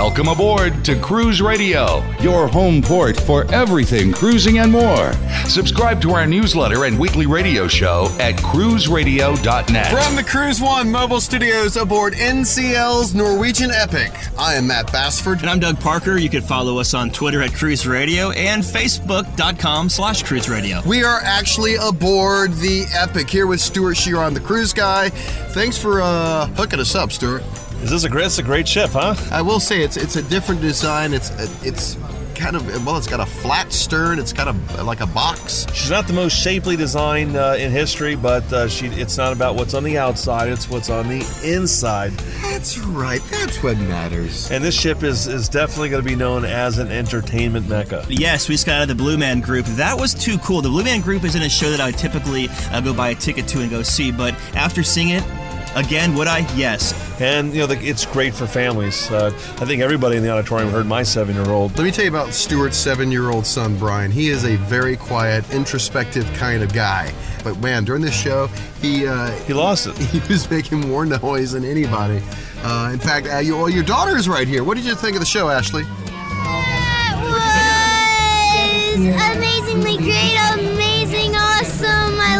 Welcome aboard to Cruise Radio, your home port for everything cruising and more. Subscribe to our newsletter and weekly radio show at cruiseradio.net. From the Cruise One mobile studios aboard NCL's Norwegian Epic, I am Matt Bassford. And I'm Doug Parker. You can follow us on Twitter at Cruise Radio and Facebook.com slash Cruise Radio. We are actually aboard the Epic here with Stewart Chiron the cruise guy. Thanks for uh, hooking us up, Stewart. Is this a great? It's a great ship, huh? I will say it's it's a different design. It's it's kind of well, it's got a flat stern. It's kind of like a box. She's not the most shapely design uh, in history, but uh, she it's not about what's on the outside; it's what's on the inside. That's right. That's what matters. And this ship is is definitely going to be known as an entertainment mecca. Yes, we just got out of the Blue Man Group. That was too cool. The Blue Man Group isn't a show that I would typically uh, go buy a ticket to and go see, but after seeing it, Again, would I? Yes. And you know, the, it's great for families. Uh, I think everybody in the auditorium heard my seven-year-old. Let me tell you about Stuart's seven-year-old son, Brian. He is a very quiet, introspective kind of guy. But man, during this show, he uh, he lost it. He was making more noise than anybody. Uh, in fact, uh, you, well, your daughter is right here. What did you think of the show, Ashley? That was amazingly great, amazing, awesome. I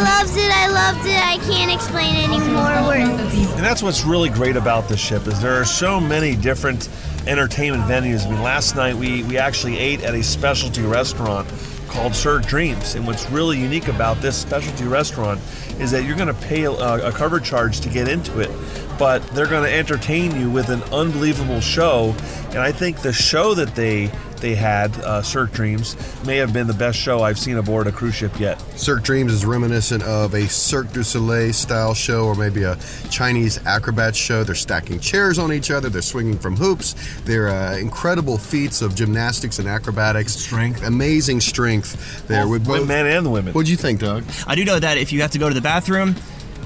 loved it. I loved it. I can't explain any more words. And that's what's really great about this ship is there are so many different entertainment venues. I mean, last night we we actually ate at a specialty restaurant called Cirque Dreams. And what's really unique about this specialty restaurant is that you're going to pay a, a cover charge to get into it, but they're going to entertain you with an unbelievable show. And I think the show that they they had, uh, Cirque Dreams, may have been the best show I've seen aboard a cruise ship yet. Cirque Dreams is reminiscent of a Cirque du Soleil style show or maybe a Chinese acrobat show. They're stacking chairs on each other, they're swinging from hoops, they're uh, incredible feats of gymnastics and acrobatics. Strength. Amazing strength there. Both with both, men and the women. What do you think, Doug? I do know that if you have to go to the bathroom,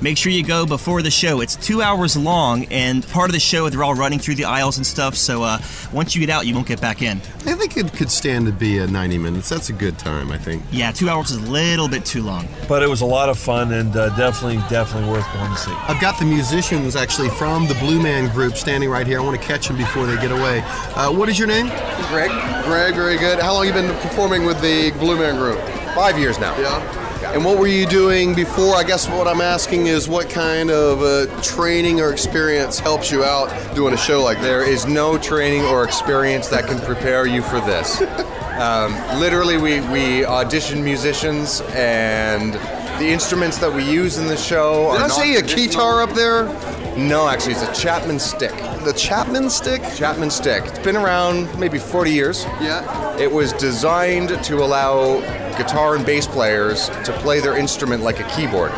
Make sure you go before the show. It's two hours long, and part of the show they're all running through the aisles and stuff. So uh, once you get out, you won't get back in. I think it could stand to be a 90 minutes. That's a good time, I think. Yeah, two hours is a little bit too long. But it was a lot of fun and uh, definitely, definitely worth going to see. I've got the musicians actually from the Blue Man Group standing right here. I want to catch them before they get away. Uh, what is your name? Greg. Greg, very good. How long have you been performing with the Blue Man Group? Five years now. Yeah. And what were you doing before? I guess what I'm asking is what kind of uh, training or experience helps you out doing a show like this? There is no training or experience that can prepare you for this. Um, literally, we, we audition musicians, and the instruments that we use in the show Did are I see a guitar up there? No, actually, it's a Chapman stick. The Chapman stick? Chapman stick. It's been around maybe 40 years. Yeah. It was designed to allow guitar and bass players to play their instrument like a keyboard.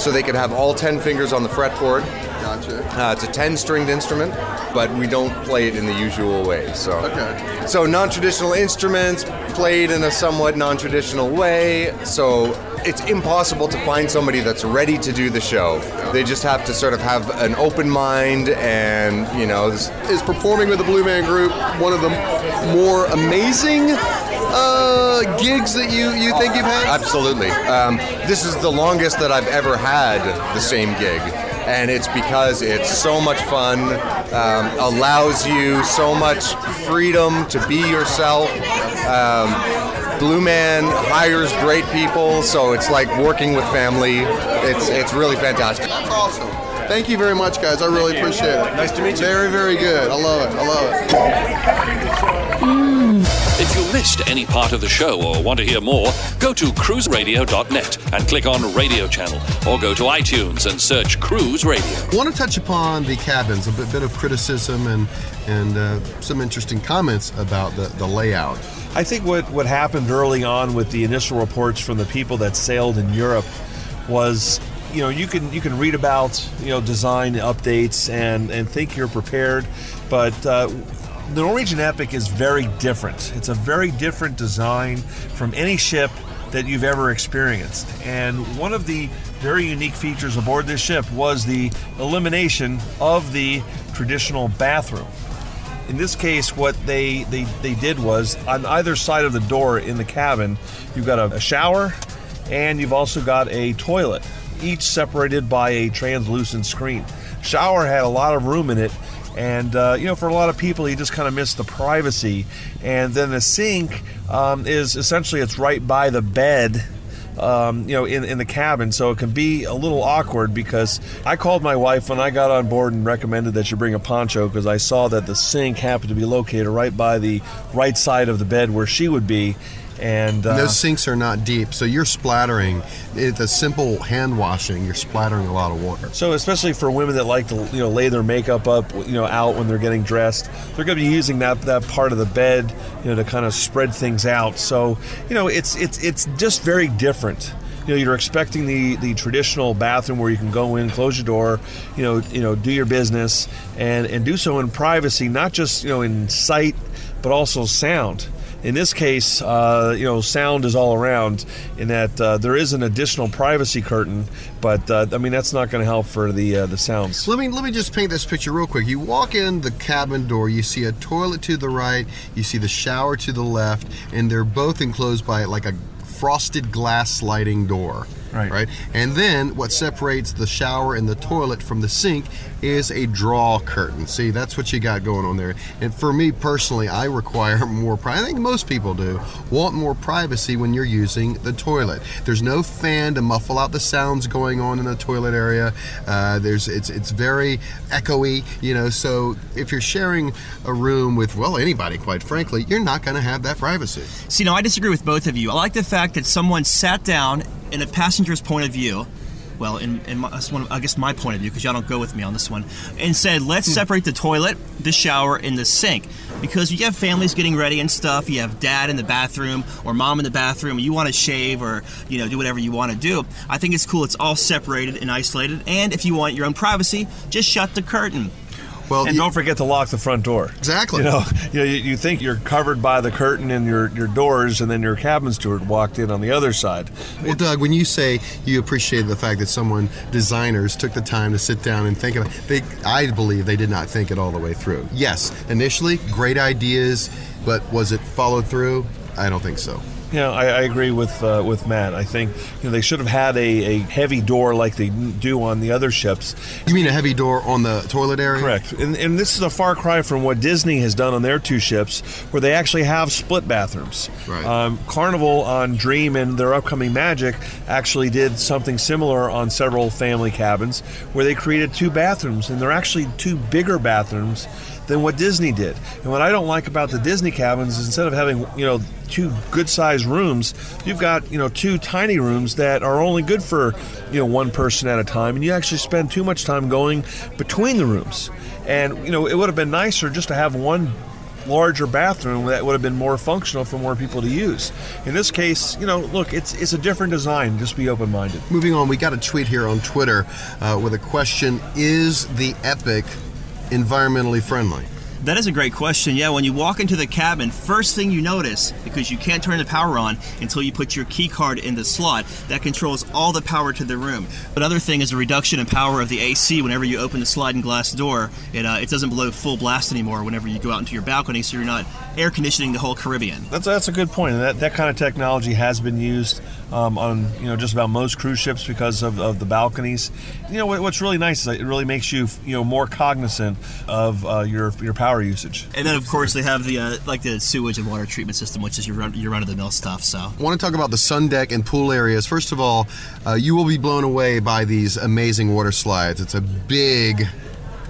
So they could have all 10 fingers on the fretboard. Gotcha. Uh, it's a 10 stringed instrument, but we don't play it in the usual way. So, Okay. so non traditional instruments played in a somewhat non traditional way. So it's impossible to find somebody that's ready to do the show. They just have to sort of have an open mind and, you know, Is performing with the Blue Man Group one of the more amazing uh, gigs that you, you think you've had? Absolutely. Um, this is the longest that I've ever had the same gig. And it's because it's so much fun, um, allows you so much freedom to be yourself. Um, Blue Man hires great people, so it's like working with family. It's, it's really fantastic. That's awesome. Thank you very much, guys. I really appreciate it. Nice to meet you. Very, very good. I love it. I love it. If you missed any part of the show or want to hear more, go to cruiseradio.net and click on Radio Channel, or go to iTunes and search Cruise Radio. I want to touch upon the cabins, a bit, bit of criticism and and uh, some interesting comments about the, the layout. I think what, what happened early on with the initial reports from the people that sailed in Europe was you know you can you can read about you know design updates and and think you're prepared but uh, the Norwegian Epic is very different. It's a very different design from any ship that you've ever experienced. And one of the very unique features aboard this ship was the elimination of the traditional bathroom. In this case, what they, they, they did was on either side of the door in the cabin, you've got a, a shower and you've also got a toilet, each separated by a translucent screen. Shower had a lot of room in it, And uh, you know, for a lot of people, you just kind of miss the privacy. And then the sink um, is essentially it's right by the bed um, you know, in, in the cabin. So it can be a little awkward because I called my wife when I got on board and recommended that she bring a poncho because I saw that the sink happened to be located right by the right side of the bed where she would be. And, uh, And those sinks are not deep, so you're splattering. It's a simple hand washing. You're splattering a lot of water. So especially for women that like to you know lay their makeup up you know out when they're getting dressed, they're going to be using that that part of the bed you know to kind of spread things out. So you know it's it's it's just very different. You know, you're expecting the, the traditional bathroom where you can go in, close your door, you know, you know, do your business, and, and do so in privacy, not just you know in sight, but also sound. In this case, uh, you know, sound is all around. In that uh, there is an additional privacy curtain, but uh, I mean that's not going to help for the uh, the sounds. Let me let me just paint this picture real quick. You walk in the cabin door, you see a toilet to the right, you see the shower to the left, and they're both enclosed by like a frosted glass sliding door. Right. Right. And then what separates the shower and the toilet from the sink is a draw curtain. See, that's what you got going on there. And for me personally, I require more privacy. I think most people do want more privacy when you're using the toilet. There's no fan to muffle out the sounds going on in the toilet area. Uh, there's it's it's very echoey, you know. So if you're sharing a room with well anybody, quite frankly, you're not going to have that privacy. See, no, I disagree with both of you. I like the fact that someone sat down in a passenger's point of view. Well, in, in my, one I guess my point of view, because y'all don't go with me on this one, and said, let's hmm. separate the toilet, the shower, and the sink. Because you have families getting ready and stuff, you have dad in the bathroom or mom in the bathroom, you want to shave or you know do whatever you want to do. I think it's cool. It's all separated and isolated. And if you want your own privacy, just shut the curtain. Well, And you- don't forget to lock the front door. Exactly. You know, you, you think you're covered by the curtain and your, your doors, and then your cabin steward walked in on the other side. Well, Doug, when you say you appreciated the fact that someone designers took the time to sit down and think about, they, I believe they did not think it all the way through. Yes, initially great ideas, but was it followed through? I don't think so. You know, I, I agree with uh, with Matt. I think you know they should have had a, a heavy door like they do on the other ships. You mean a heavy door on the toilet area? Correct. And, and this is a far cry from what Disney has done on their two ships, where they actually have split bathrooms. Right. Um, Carnival on Dream and their upcoming Magic actually did something similar on several family cabins, where they created two bathrooms, and they're actually two bigger bathrooms than what Disney did. And what I don't like about the Disney cabins is instead of having you know two good sized rooms, you've got you know two tiny rooms that are only good for you know one person at a time, and you actually spend too much time going between the rooms. And you know it would have been nicer just to have one larger bathroom that would have been more functional for more people to use. In this case, you know, look, it's it's a different design. Just be open minded. Moving on, we got a tweet here on Twitter uh, with a question Is the Epic environmentally friendly? That is a great question. Yeah, when you walk into the cabin, first thing you notice, because you can't turn the power on until you put your key card in the slot, that controls all the power to the room. But Another thing is a reduction in power of the AC whenever you open the sliding glass door. It, uh, it doesn't blow full blast anymore whenever you go out into your balcony, so you're not air conditioning the whole Caribbean. That's that's a good point. That that kind of technology has been used um, on you know just about most cruise ships because of, of the balconies. You know what, what's really nice is that it really makes you you know more cognizant of uh, your your power usage. And then, of course, they have the uh, like the sewage and water treatment system, which is your run, your run of the mill stuff. So I want to talk about the sun deck and pool areas. First of all, uh, you will be blown away by these amazing water slides. It's a big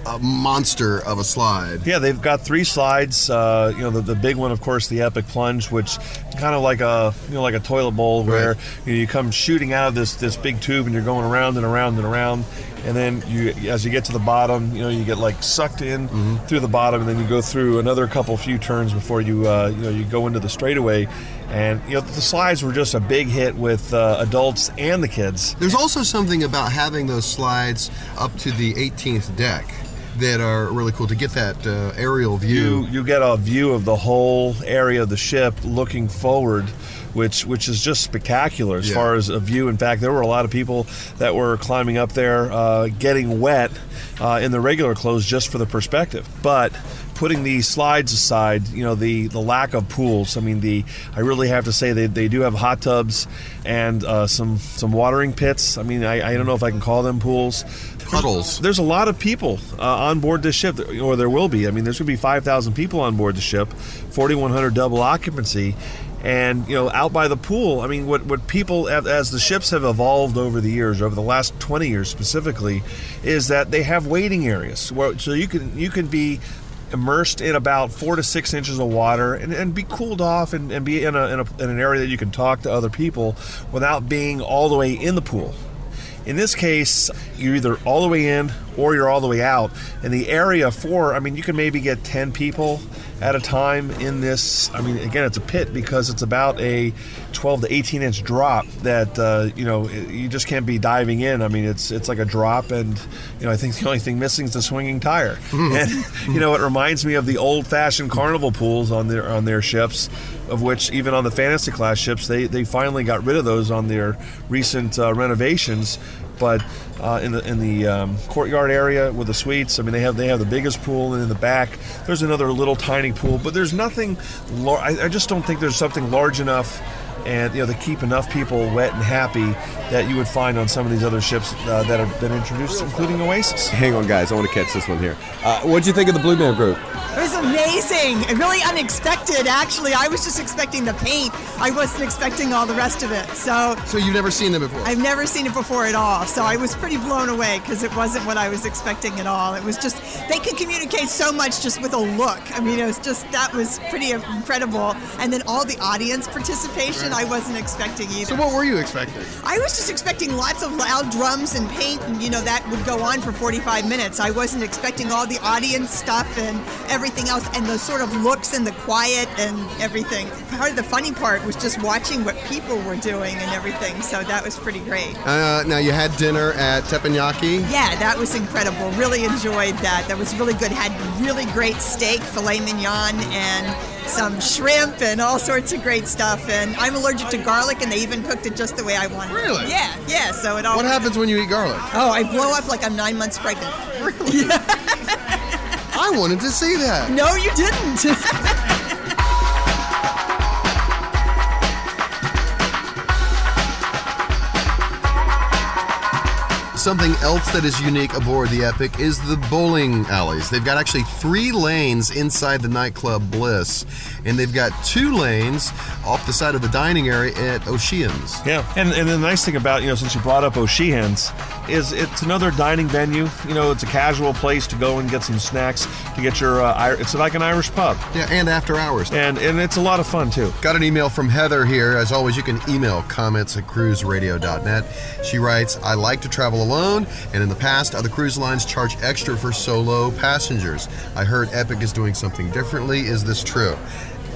uh, monster of a slide. Yeah, they've got three slides. Uh, you know, the, the big one, of course, the Epic Plunge, which kind of like a you know like a toilet bowl where Right. you, know, you come shooting out of this this big tube and you're going around and around and around, and then you as you get to the bottom, you know, you get like sucked in through the bottom, and then you go through another couple few turns before you uh, you know you go into the straightaway. And you know the slides were just a big hit with uh, adults and the kids. There's also something about having those slides up to the 18th deck that are really cool to get that uh, aerial view. you you get a view of the whole area of the ship looking forward which which is just spectacular as Yeah. far as a view in fact there were a lot of people that were climbing up there uh, getting wet uh, in the regular clothes just for the perspective but putting the slides aside, you know, the, the lack of pools. I mean, the I really have to say they, they do have hot tubs and uh, some some watering pits. I mean, I, I don't know if I can call them pools. Puddles. There's a lot of people uh, on board this ship, or there will be. I mean, there's going to be 5,000 people on board the ship, 4,100 double occupancy. And you know, out by the pool, I mean, what what people as the ships have evolved over the years, over the last 20 years specifically, is that they have waiting areas where so you can you can be immersed in about four to six inches of water and, and be cooled off and, and be in, a, in, a, in an area that you can talk to other people without being all the way in the pool. In this case, you're either all the way in or you're all the way out. And the area for, I mean, you can maybe get 10 people at a time in this. I mean, again, it's a pit because it's about a 12 to 18 inch drop that uh, you know you just can't be diving in. I mean, it's it's like a drop, and you know I think the only thing missing is the swinging tire. and you know, it reminds me of the old fashioned carnival pools on their on their ships, of which even on the fantasy class ships they they finally got rid of those on their recent uh, renovations but uh, in the in the um, courtyard area with the suites, I mean they have they have the biggest pool, and in the back there's another little tiny pool. But there's nothing. Lar- I, I just don't think there's something large enough and you know to keep enough people wet and happy that you would find on some of these other ships uh, that have been introduced, including Oasis. Hang on, guys. I want to catch this one here. Uh, what did you think of the Blue Man Group? Amazing really unexpected. Actually, I was just expecting the paint. I wasn't expecting all the rest of it. So, So you've never seen them before? I've never seen it before at all. So I was pretty blown away because it wasn't what I was expecting at all. It was just they could communicate so much just with a look. I mean, it was just that was pretty incredible. And then all the audience participation, I wasn't expecting either. So what were you expecting? I was just expecting lots of loud drums and paint, and you know that would go on for 45 minutes. I wasn't expecting all the audience stuff and everything else, and the sort of looks and the quiet and everything. Part of the funny part was just watching what people were doing and everything. So that was pretty great. Uh, now you had dinner at Teppanyaki. Yeah, that was incredible. Really enjoyed that. That was really good. Had really great steak, filet mignon, and some shrimp and all sorts of great stuff. And I'm allergic to garlic, and they even cooked it just the way I wanted. it. Really? Yeah, yeah. So it all. What happens when you eat garlic? Oh, I blow up like I'm nine months pregnant. Really? I wanted to see that. No, you didn't. Something else that is unique aboard the Epic is the bowling alleys. They've got actually three lanes inside the nightclub Bliss, and they've got two lanes off the side of the dining area at O'Sheehan's. Yeah, and, and the nice thing about you know since you brought up O'Sheehan's is it's another dining venue. You know, it's a casual place to go and get some snacks to get your. Uh, it's like an Irish pub, Yeah, and after hours. and and it's a lot of fun too. Got an email from Heather here. As always, you can email comments at cruiseradio.net. She writes, I like to travel alone, and in the past, other cruise lines charge extra for solo passengers. I heard Epic is doing something differently. Is this true?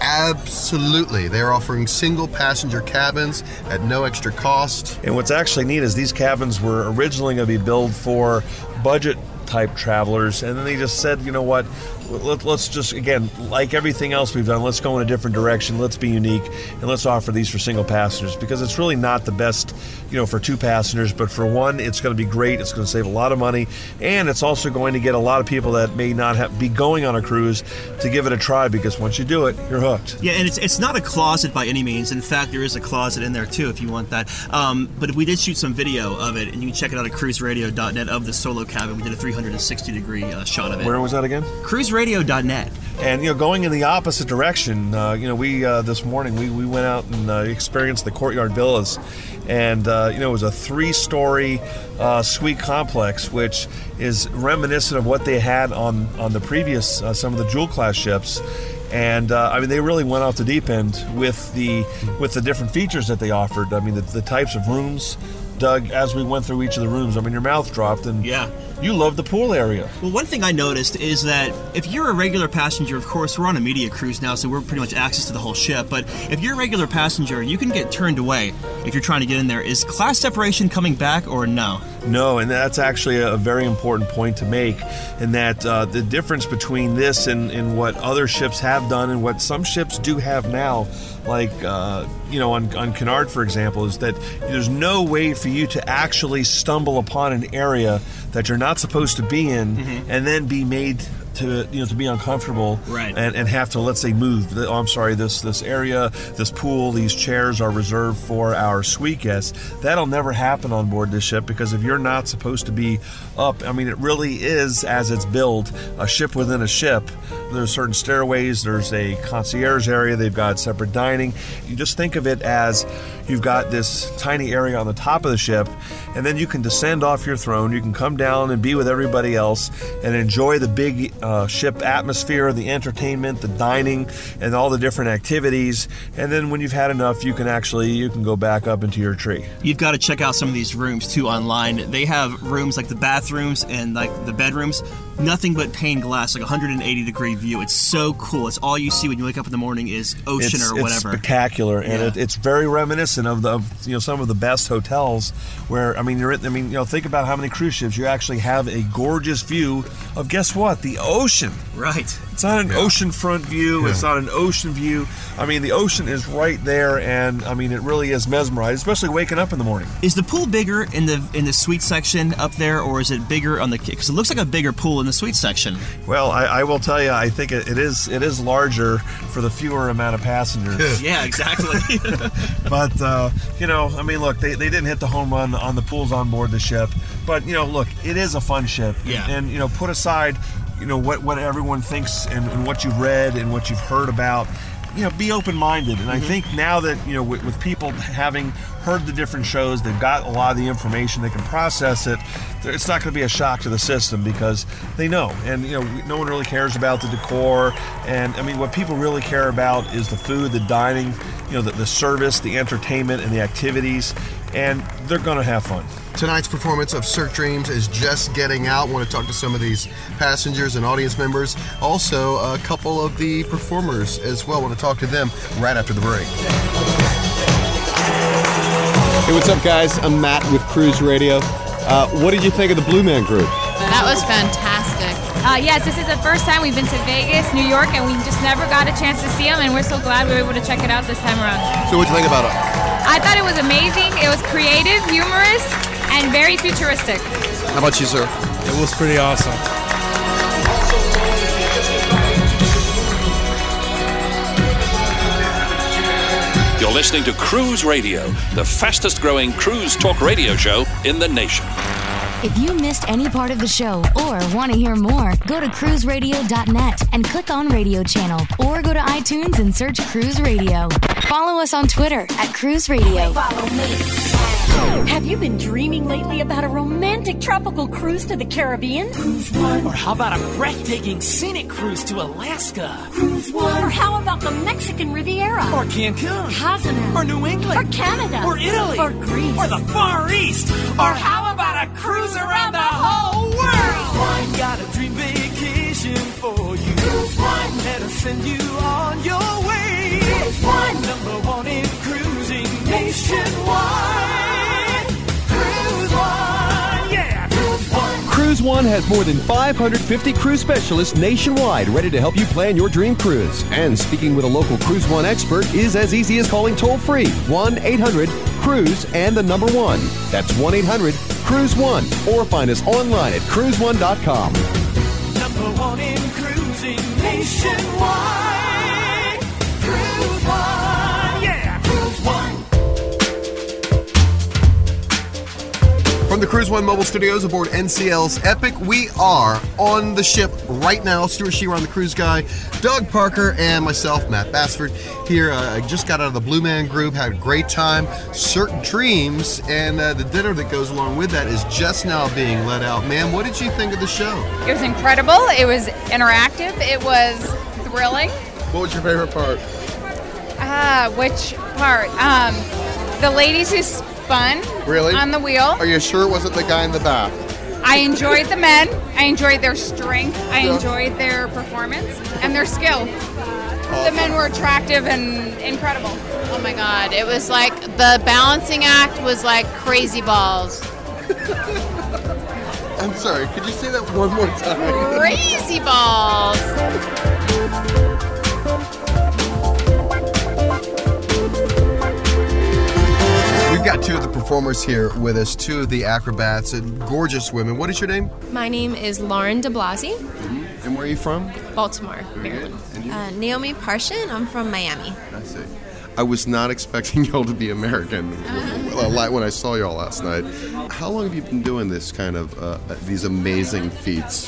Absolutely. They're offering single passenger cabins at no extra cost. And what's actually neat is these cabins were originally going to be built for budget type travelers, and then they just said, you know what, let, us just again, like everything else we've done, let's go in a different direction. Let's be unique, and let's offer these for single passengers because it's really not the best, you know, for two passengers. But for one, it's going to be great. It's going to save a lot of money, and it's also going to get a lot of people that may not have, be going on a cruise to give it a try because once you do it, you're hooked. Yeah, and it's, it's not a closet by any means. In fact, there is a closet in there too if you want that. Um, but we did shoot some video of it, and you can check it out at cruiseradio.net of the solo cabin. We did a 360 degree uh, shot of it. Where was that again? Cruiseradio.net. And you know, going in the opposite direction, uh, you know, we uh, this morning we, we went out and uh, experienced the Courtyard Villas, and uh, you know, it was a three-story uh, suite complex, which is reminiscent of what they had on on the previous uh, some of the Jewel class ships. And uh, I mean, they really went off the deep end with the with the different features that they offered. I mean, the, the types of rooms. Doug, as we went through each of the rooms, I mean, your mouth dropped, and Yeah. You love the pool area. Well, one thing I noticed is that if you're a regular passenger, of course, we're on a media cruise now, so we're pretty much access to the whole ship. But if you're a regular passenger, you can get turned away if you're trying to get in there. Is class separation coming back or no? No, and that's actually a very important point to make. and that uh, the difference between this and, and what other ships have done and what some ships do have now, like uh, you know on on Cunard, for example, is that there's no way for you to actually stumble upon an area that you're not supposed to be in mm-hmm. and then be made to you know to be uncomfortable Right. and, and have to let's say move. Oh, I'm sorry, this this area, this pool, these chairs are reserved for our suite guests. That'll never happen on board this ship because if you're not supposed to be up, I mean, it really is as it's built, a ship within a ship. There's certain stairways. There's a concierge area. They've got separate dining. You just think of it as you've got this tiny area on the top of the ship, and then you can descend off your throne. You can come down and be with everybody else and enjoy the big uh, ship atmosphere, the entertainment, the dining, and all the different activities. And then when you've had enough, you can actually you can go back up into your tree. You've got to check out some of these rooms too online. They have rooms like the bathrooms and like the bedrooms, nothing but pane glass, like 180 degree view. It's so cool. It's all you see when you wake up in the morning is ocean it's, or it's whatever. spectacular, and Yeah. it, it's very reminiscent of the of, you know some of the best hotels. Where I mean, you're in, I mean, you know, think about how many cruise ships you actually have a gorgeous view of. Guess what? The ocean. Right. It's not an oceanfront view. It's not an ocean view. I mean, the ocean is right there, and I mean, it really is mesmerizing, especially waking up in the morning. Is the pool bigger in the in the suite section up there, or is it bigger on the? Because it looks like a bigger pool in the suite section. Well, I, I will tell you, I think it, it is it is larger for the fewer amount of passengers. yeah, exactly. but uh, you know, I mean, look, they, they didn't hit the home run on the pools on board the ship, but you know, look, it is a fun ship. Yeah. And you know, put aside, you know, what what everyone thinks and, and what you've read and what you've heard about. You know, be open-minded, and I mm-hmm. think now that you know, with, with people having heard the different shows, they've got a lot of the information, they can process it. It's not going to be a shock to the system because they know, and you know, no one really cares about the decor, and I mean, what people really care about is the food, the dining, you know, the, the service, the entertainment, and the activities, and they're going to have fun. Tonight's performance of Cirque Dreams is just getting out. Want to talk to some of these passengers and audience members. Also, a couple of the performers as well. Want to talk to them right after the break. Hey, what's up, guys? I'm Matt with Cruise Radio. Uh, what did you think of the Blue Man Group? That was fantastic. Uh, yes, this is the first time we've been to Vegas, New York, and we just never got a chance to see them, and we're so glad we were able to check it out this time around. So, what'd you think about it? I thought it was amazing. It was creative, humorous, and very futuristic. How about you, sir? It was pretty awesome. You're listening to Cruise Radio, the fastest growing cruise talk radio show in the nation. If you missed any part of the show or want to hear more, go to cruiseradio.net and click on radio channel or go to iTunes and search Cruise Radio. Follow us on Twitter at Cruise Radio. Have you been dreaming lately about a romantic tropical cruise to the Caribbean? Cruise One. Or how about a breathtaking scenic cruise to Alaska? Cruise One. Or how about the Mexican Riviera? Or Cancun? Cozumel. Or New England? Or Canada. Or Italy? Or Greece. Or the Far East? Or how about a cruise around the whole world? Cruise One. Got a dream vacation for you. Cruise One. Let us send you on your way. Cruise One. Number one in cruising nationwide. Cruise One. Yeah. Cruise One. Cruise One has more than 550 cruise specialists nationwide ready to help you plan your dream cruise. And speaking with a local Cruise One expert is as easy as calling toll free 1 800 Cruise and the number one. That's 1 800 Cruise One. Or find us online at cruiseone.com. Number one in cruising nationwide. The Cruise One Mobile Studios aboard NCL's Epic, we are on the ship right now. Stewart Chiron the cruise guy, Doug Parker, and myself, Matt Bassford. Here, uh, I just got out of the Blue Man Group, had a great time. Cirque Dreams, and uh, the dinner that goes along with that is just now being let out. Ma'am, what did you think of the show? It was incredible. It was interactive. It was thrilling. What was your favorite part? Ah, which part? Um, the ladies who spun Really? on the wheel. Are you sure it wasn't the guy in the back? I enjoyed the men. I enjoyed their strength. I Yeah. enjoyed their performance and their skill. The men were attractive and incredible. Oh my god, it was like the balancing act was like crazy balls. I'm sorry, could you say that one more time? Crazy balls. We've got two of the performers here with us, two of the acrobats, and gorgeous women. What is your name? My name is Lauren DeBlasi. And where are you from? Baltimore, Maryland. Uh, Naomi Parshin. I'm from Miami. I see. I was not expecting y'all to be American well, like when I saw y'all last night. How long have you been doing this kind of uh, these amazing feats?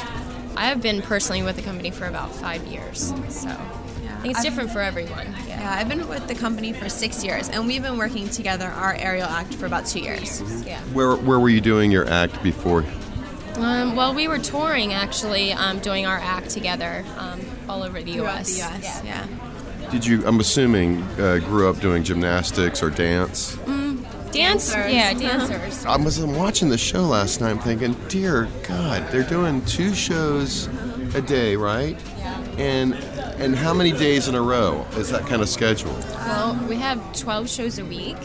I have been personally with the company for about five years, so I think it's I've- different for everyone. Yeah, I've been with the company for six years, and we've been working together our aerial act for about two years. Yeah. Where where were you doing your act before? Um, well, we were touring actually, um, doing our act together um, all over the Throughout U.S. the US, yeah. Did you? I'm assuming uh, grew up doing gymnastics or dance. Mm, dance, Dancers. yeah, dancers. I was I'm watching the show last night, I'm thinking, dear God, they're doing two shows a day, right? Yeah. And and how many days in a row is that kind of schedule? Well, we have 12 shows a week,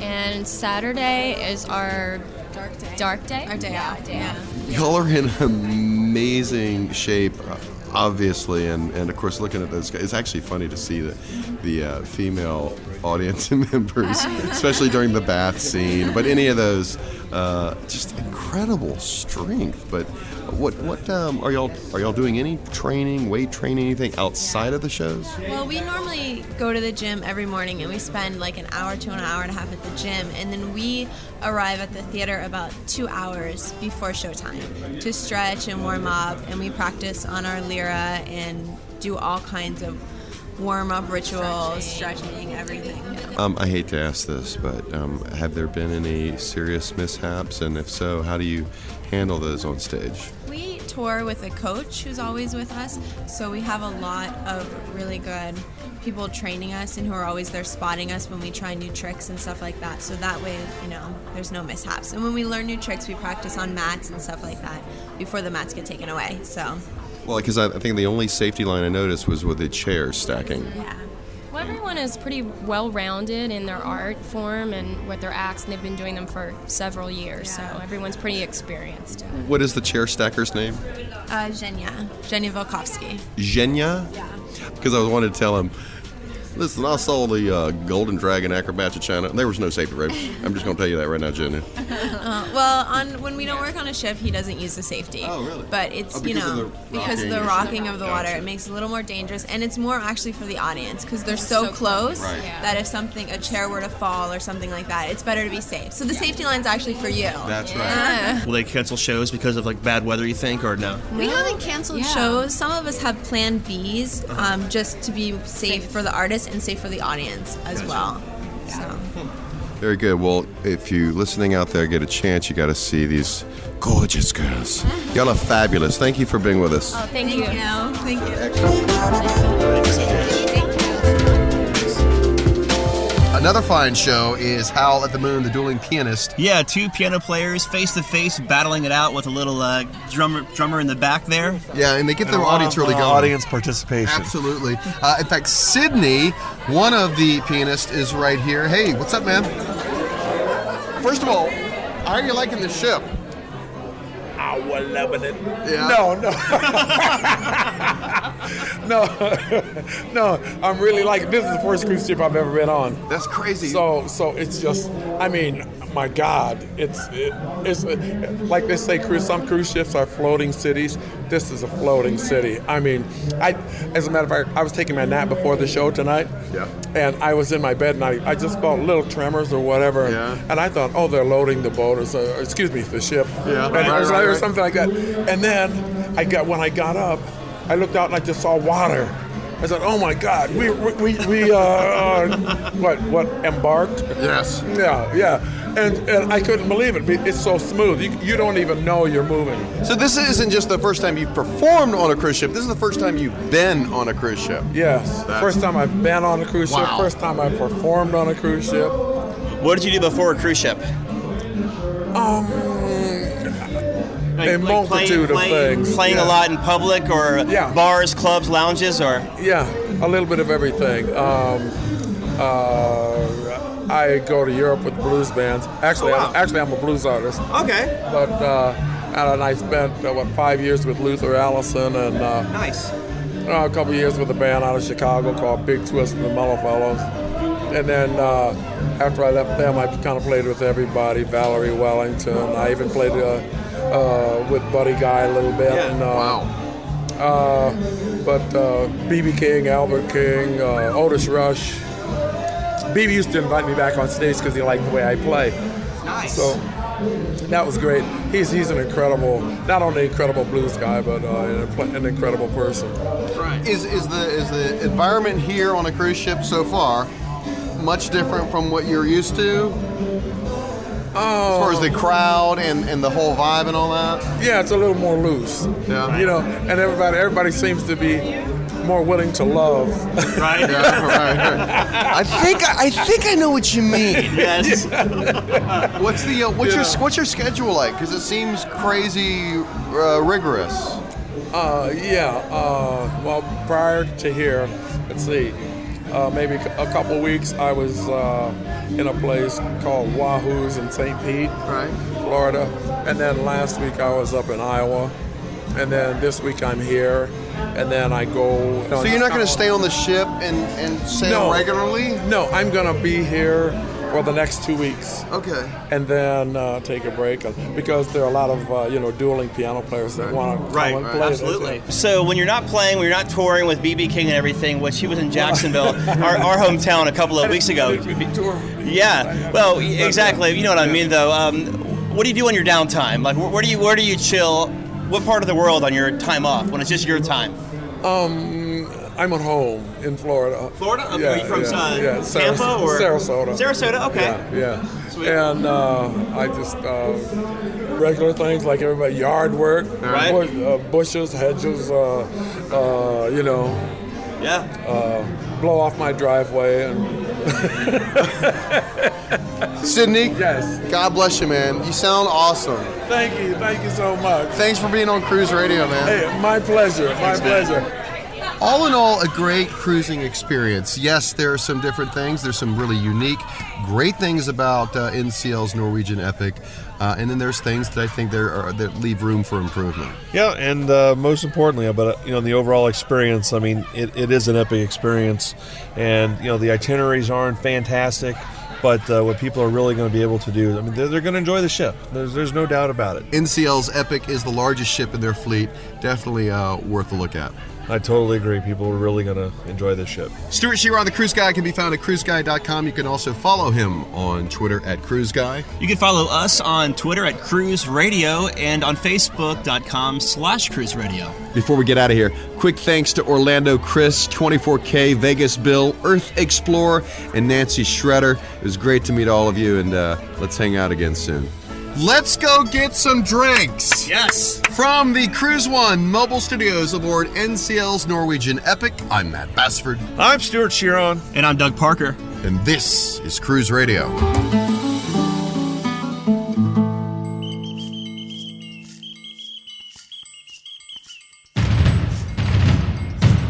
and Saturday is our dark day. Dark day. Our day yeah, Day off. Y'all are in amazing shape, uh, obviously, and, and of course, looking at those guys, it's actually funny to see the the uh, female audience members, especially during the bath scene. But any of those, uh, just incredible strength. But what what um, are y'all are y'all doing any training, weight training, anything outside of the shows? Well, we normally go to the gym every morning and we spend like an hour to an hour and a half at the gym. And then we arrive at the theater about two hours before showtime to stretch and warm up. And we practice on our lyra and do all kinds of warm up rituals, stretching, everything. Um, I hate to ask this, but um, have there been any serious mishaps? And if so, how do you handle those on stage? Tour with a coach who's always with us, so we have a lot of really good people training us and who are always there spotting us when we try new tricks and stuff like that. So that way, you know, there's no mishaps. And when we learn new tricks, we practice on mats and stuff like that before the mats get taken away. So Well, because I, think the only safety line I noticed was with the chair stacking. Well, everyone is pretty well rounded in their art form and with their acts, and they've been doing them for several years, so everyone's pretty experienced. What is the chair stacker's name? uh, Zhenya, Zhenya Volkovsky. Zhenya? Yeah. Because I wanted to tell him, listen, I saw the uh, Golden Dragon Acrobats of China, and there was no safety rope. I'm just going to tell you that right now, Jenny. Uh, well, on when we don't work on a ship, he doesn't use the safety. Oh, really? But it's Oh, you because of know because of the rocking. rocking of the water, Gotcha. it makes it a little more dangerous, and it's more actually for the audience because they're so, so close close. Right. Yeah. that if something a chair were to fall or something like that, it's better to be safe. So the safety line's actually for you. That's right. Will they cancel shows because of like bad weather? You think, or no? We haven't canceled Yeah. shows. Some of us have plan Bs Uh-huh. um, just to be safe, for the artist and safe for the audience as well. So. Very good. Well, if you listening out there get a chance, you got to see these gorgeous girls. Y'all are fabulous. Thank you for being with us. Oh, thank, you. Thank you. Another fine show is Howl at the Moon, the dueling pianist. Yeah, two piano players face to face, battling it out with a little uh, drummer drummer in the back there. Yeah, and they get And their audience really uh, going. audience participation. Absolutely. Uh, in fact, Sydney, one of the pianists, is right here. Hey, what's up, man? First of all, how are you liking the ship? I was loving it. Yeah. No, no. no, no, I'm really like this is the first cruise ship I've ever been on. That's crazy. So, so it's just, I mean, my God, it's it, it's like they say, cruise. Some cruise ships are floating cities. This is a floating city. I mean, I, as a matter of fact, I was taking my nap before the show tonight. Yeah. And I was in my bed and I, I just felt little tremors or whatever. Yeah. And I thought, oh, they're loading the boat or, so, excuse me, the ship. Yeah, And right, it right, or right. something like that. And then I got when I got up, I looked out and I just saw water. I said, "Oh my God, we we we, we uh, uh, what what embarked?" Yes. Yeah, yeah. And and I couldn't believe it. It's so smooth. You, you don't even know you're moving. So this isn't just the first time you've performed on a cruise ship. This is the first time you've been on a cruise ship. Yes. That's- First time I've been on a cruise ship. First time I performed on a cruise ship. What did you do before a cruise ship? Um, a multitude of playing, things. Playing Yeah. a lot in public, or bars, clubs, lounges, or Yeah, a little bit of everything. Um, uh, I go to Europe with blues bands. Actually, Oh, wow. I'm, actually, I'm a blues artist. Okay. But uh, and I spent uh, what five years with Luther Allison and uh, nice. uh, a couple years with a band out of Chicago called Big Twist and the Mellow Fellows. And then uh, after I left them, I kind of played with everybody. Valerie Wellington. I even played uh, uh, with Buddy Guy a little bit. Yeah. And, uh, Wow. Uh, but uh, BB King, Albert King, uh, Otis Rush. BB used to invite me back on stage because he liked the way I play. Nice. So that was great. He's he's an incredible, not only incredible blues guy, but uh, an, an incredible person. Right. Is is the is the environment here on a cruise ship so far much different from what you're used to? As far as the crowd and, and the whole vibe and all that? Yeah, it's a little more loose. Yeah. You know, and everybody everybody seems to be more willing to love. Right. Yeah, right, right. I think I think I know what you mean. Yes. What's the uh, what's Yeah. your what's your schedule like? Because it seems crazy uh, rigorous. Uh, yeah. Uh, well, prior to here, let's see, uh, maybe a couple weeks, I was uh, in a place called Wahoo's in St. Pete, right, Florida, and then last week I was up in Iowa, and then this week I'm here, and then I go. So you're not going to stay on the ship and and sail No. regularly? No, I'm gonna be here for the next two weeks. Okay. And then uh, take a break uh, because there are a lot of uh, you know dueling piano players that want to Right, come and play. this, absolutely. So when you're not playing, when you're not touring with BB King and everything, which he was in Jacksonville, our, our hometown, a couple of weeks ago. Yeah, well, exactly. You know what I mean, though. Um, what do you do on your downtime? Like, where, where do you where do you chill? What part of the world on your time off when it's just your time? Um, I'm at home in Florida. Florida? Okay, are you from, uh, Saras- Tampa or- Sarasota? Sarasota, okay. Yeah, yeah. And uh, I just uh, regular things like everybody, yard work, Right. bush, uh, bushes, hedges, uh, uh, you know. Yeah. Uh, blow off my driveway and. Sydney? Yes. God bless you, man. You sound awesome. Thank you, thank you so much. Thanks for being on Cruise Radio, man. Hey, my pleasure, my pleasure. All in all, a great cruising experience. Yes, there are some different things. There's some really unique, great things about uh, NCL's Norwegian Epic, uh, and then there's things that I think there are that leave room for improvement. Yeah, and uh, most importantly, but uh, you know, the overall experience. I mean, it, it is an epic experience, and you know, the itineraries aren't fantastic, but uh, what people are really going to be able to do, I mean, they're, they're going to enjoy the ship. There's, there's no doubt about it. NCL's Epic is the largest ship in their fleet. Definitely uh, worth a look at. I totally agree. People are really going to enjoy this ship. Stewart Chiron, the Cruise Guy, can be found at cruiseguy.com. You can also follow him on Twitter at Cruise Guy. You can follow us on Twitter at Cruise Radio and on Facebook.com slash Cruise Radio. Before we get out of here, quick thanks to Orlando Chris, 24K, Vegas Bill, Earth Explorer, and Nancy Shredder. It was great to meet all of you, and uh, let's hang out again soon. Let's go get some drinks. Yes. From the Cruise One mobile studios aboard NCL's Norwegian Epic, I'm Matt Bassford. I'm Stewart Chiron. And I'm Doug Parker. And this is Cruise Radio.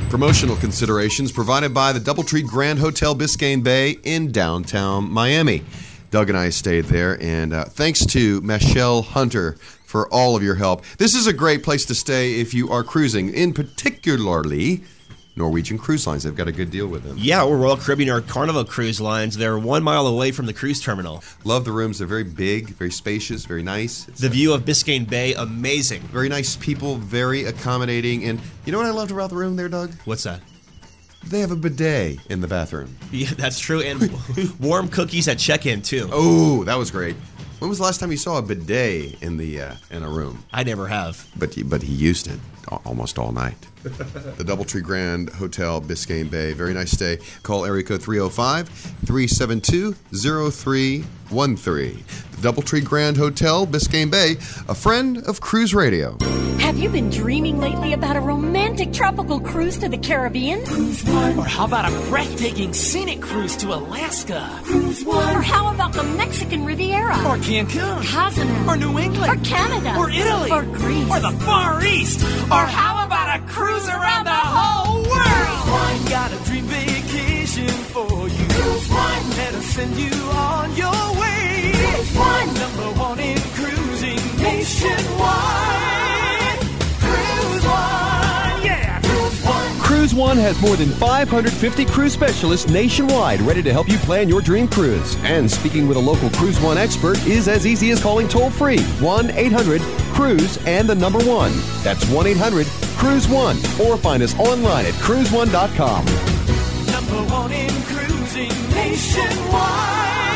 Promotional considerations provided by the Doubletree Grand Hotel Biscayne Bay in downtown Miami. Doug and I stayed there, and uh, thanks to Michelle Hunter for all of your help. This is a great place to stay if you are cruising, in particularly Norwegian Cruise Lines. They've got a good deal with them. Yeah, we're Royal Caribbean or Carnival Cruise Lines. They're one mile away from the cruise terminal. Love the rooms. They're very big, very spacious, very nice. It's The view of Biscayne Bay, amazing. very nice people, very accommodating. And you know what I loved about the room there, Doug? What's that? They have a bidet in the bathroom. Yeah, that's true. And warm cookies at check-in too. Oh, that was great. When was the last time you saw a bidet in the uh, in a room? I never have. But he, but he used it almost all night. the Doubletree Grand Hotel, Biscayne Bay. Very nice stay. Call area code 305 372 0313. The Doubletree Grand Hotel, Biscayne Bay, a friend of Cruise Radio. Have you been dreaming lately about a romantic tropical cruise to the Caribbean? Cruise One. Or how about a breathtaking scenic cruise to Alaska? Cruise One. Or how about the Mexican Riviera? Or Cancun? Cozumel? Or New England? Or Canada? Or Italy? Or Greece? Or the Far East? Or how about a cruise around the whole world? One got a dream vacation for you. Cruise One. Let us send you on your way. Cruise One. Number one in cruising nationwide. Cruise One. Yeah. Cruise One. Cruise One has more than 550 cruise specialists nationwide ready to help you plan your dream cruise. And speaking with a local Cruise One expert is as easy as calling toll free 1 800 Cruise and the number one. That's 1 800 Cruise One or find us online at cruiseone.com. Number one in cruising nationwide.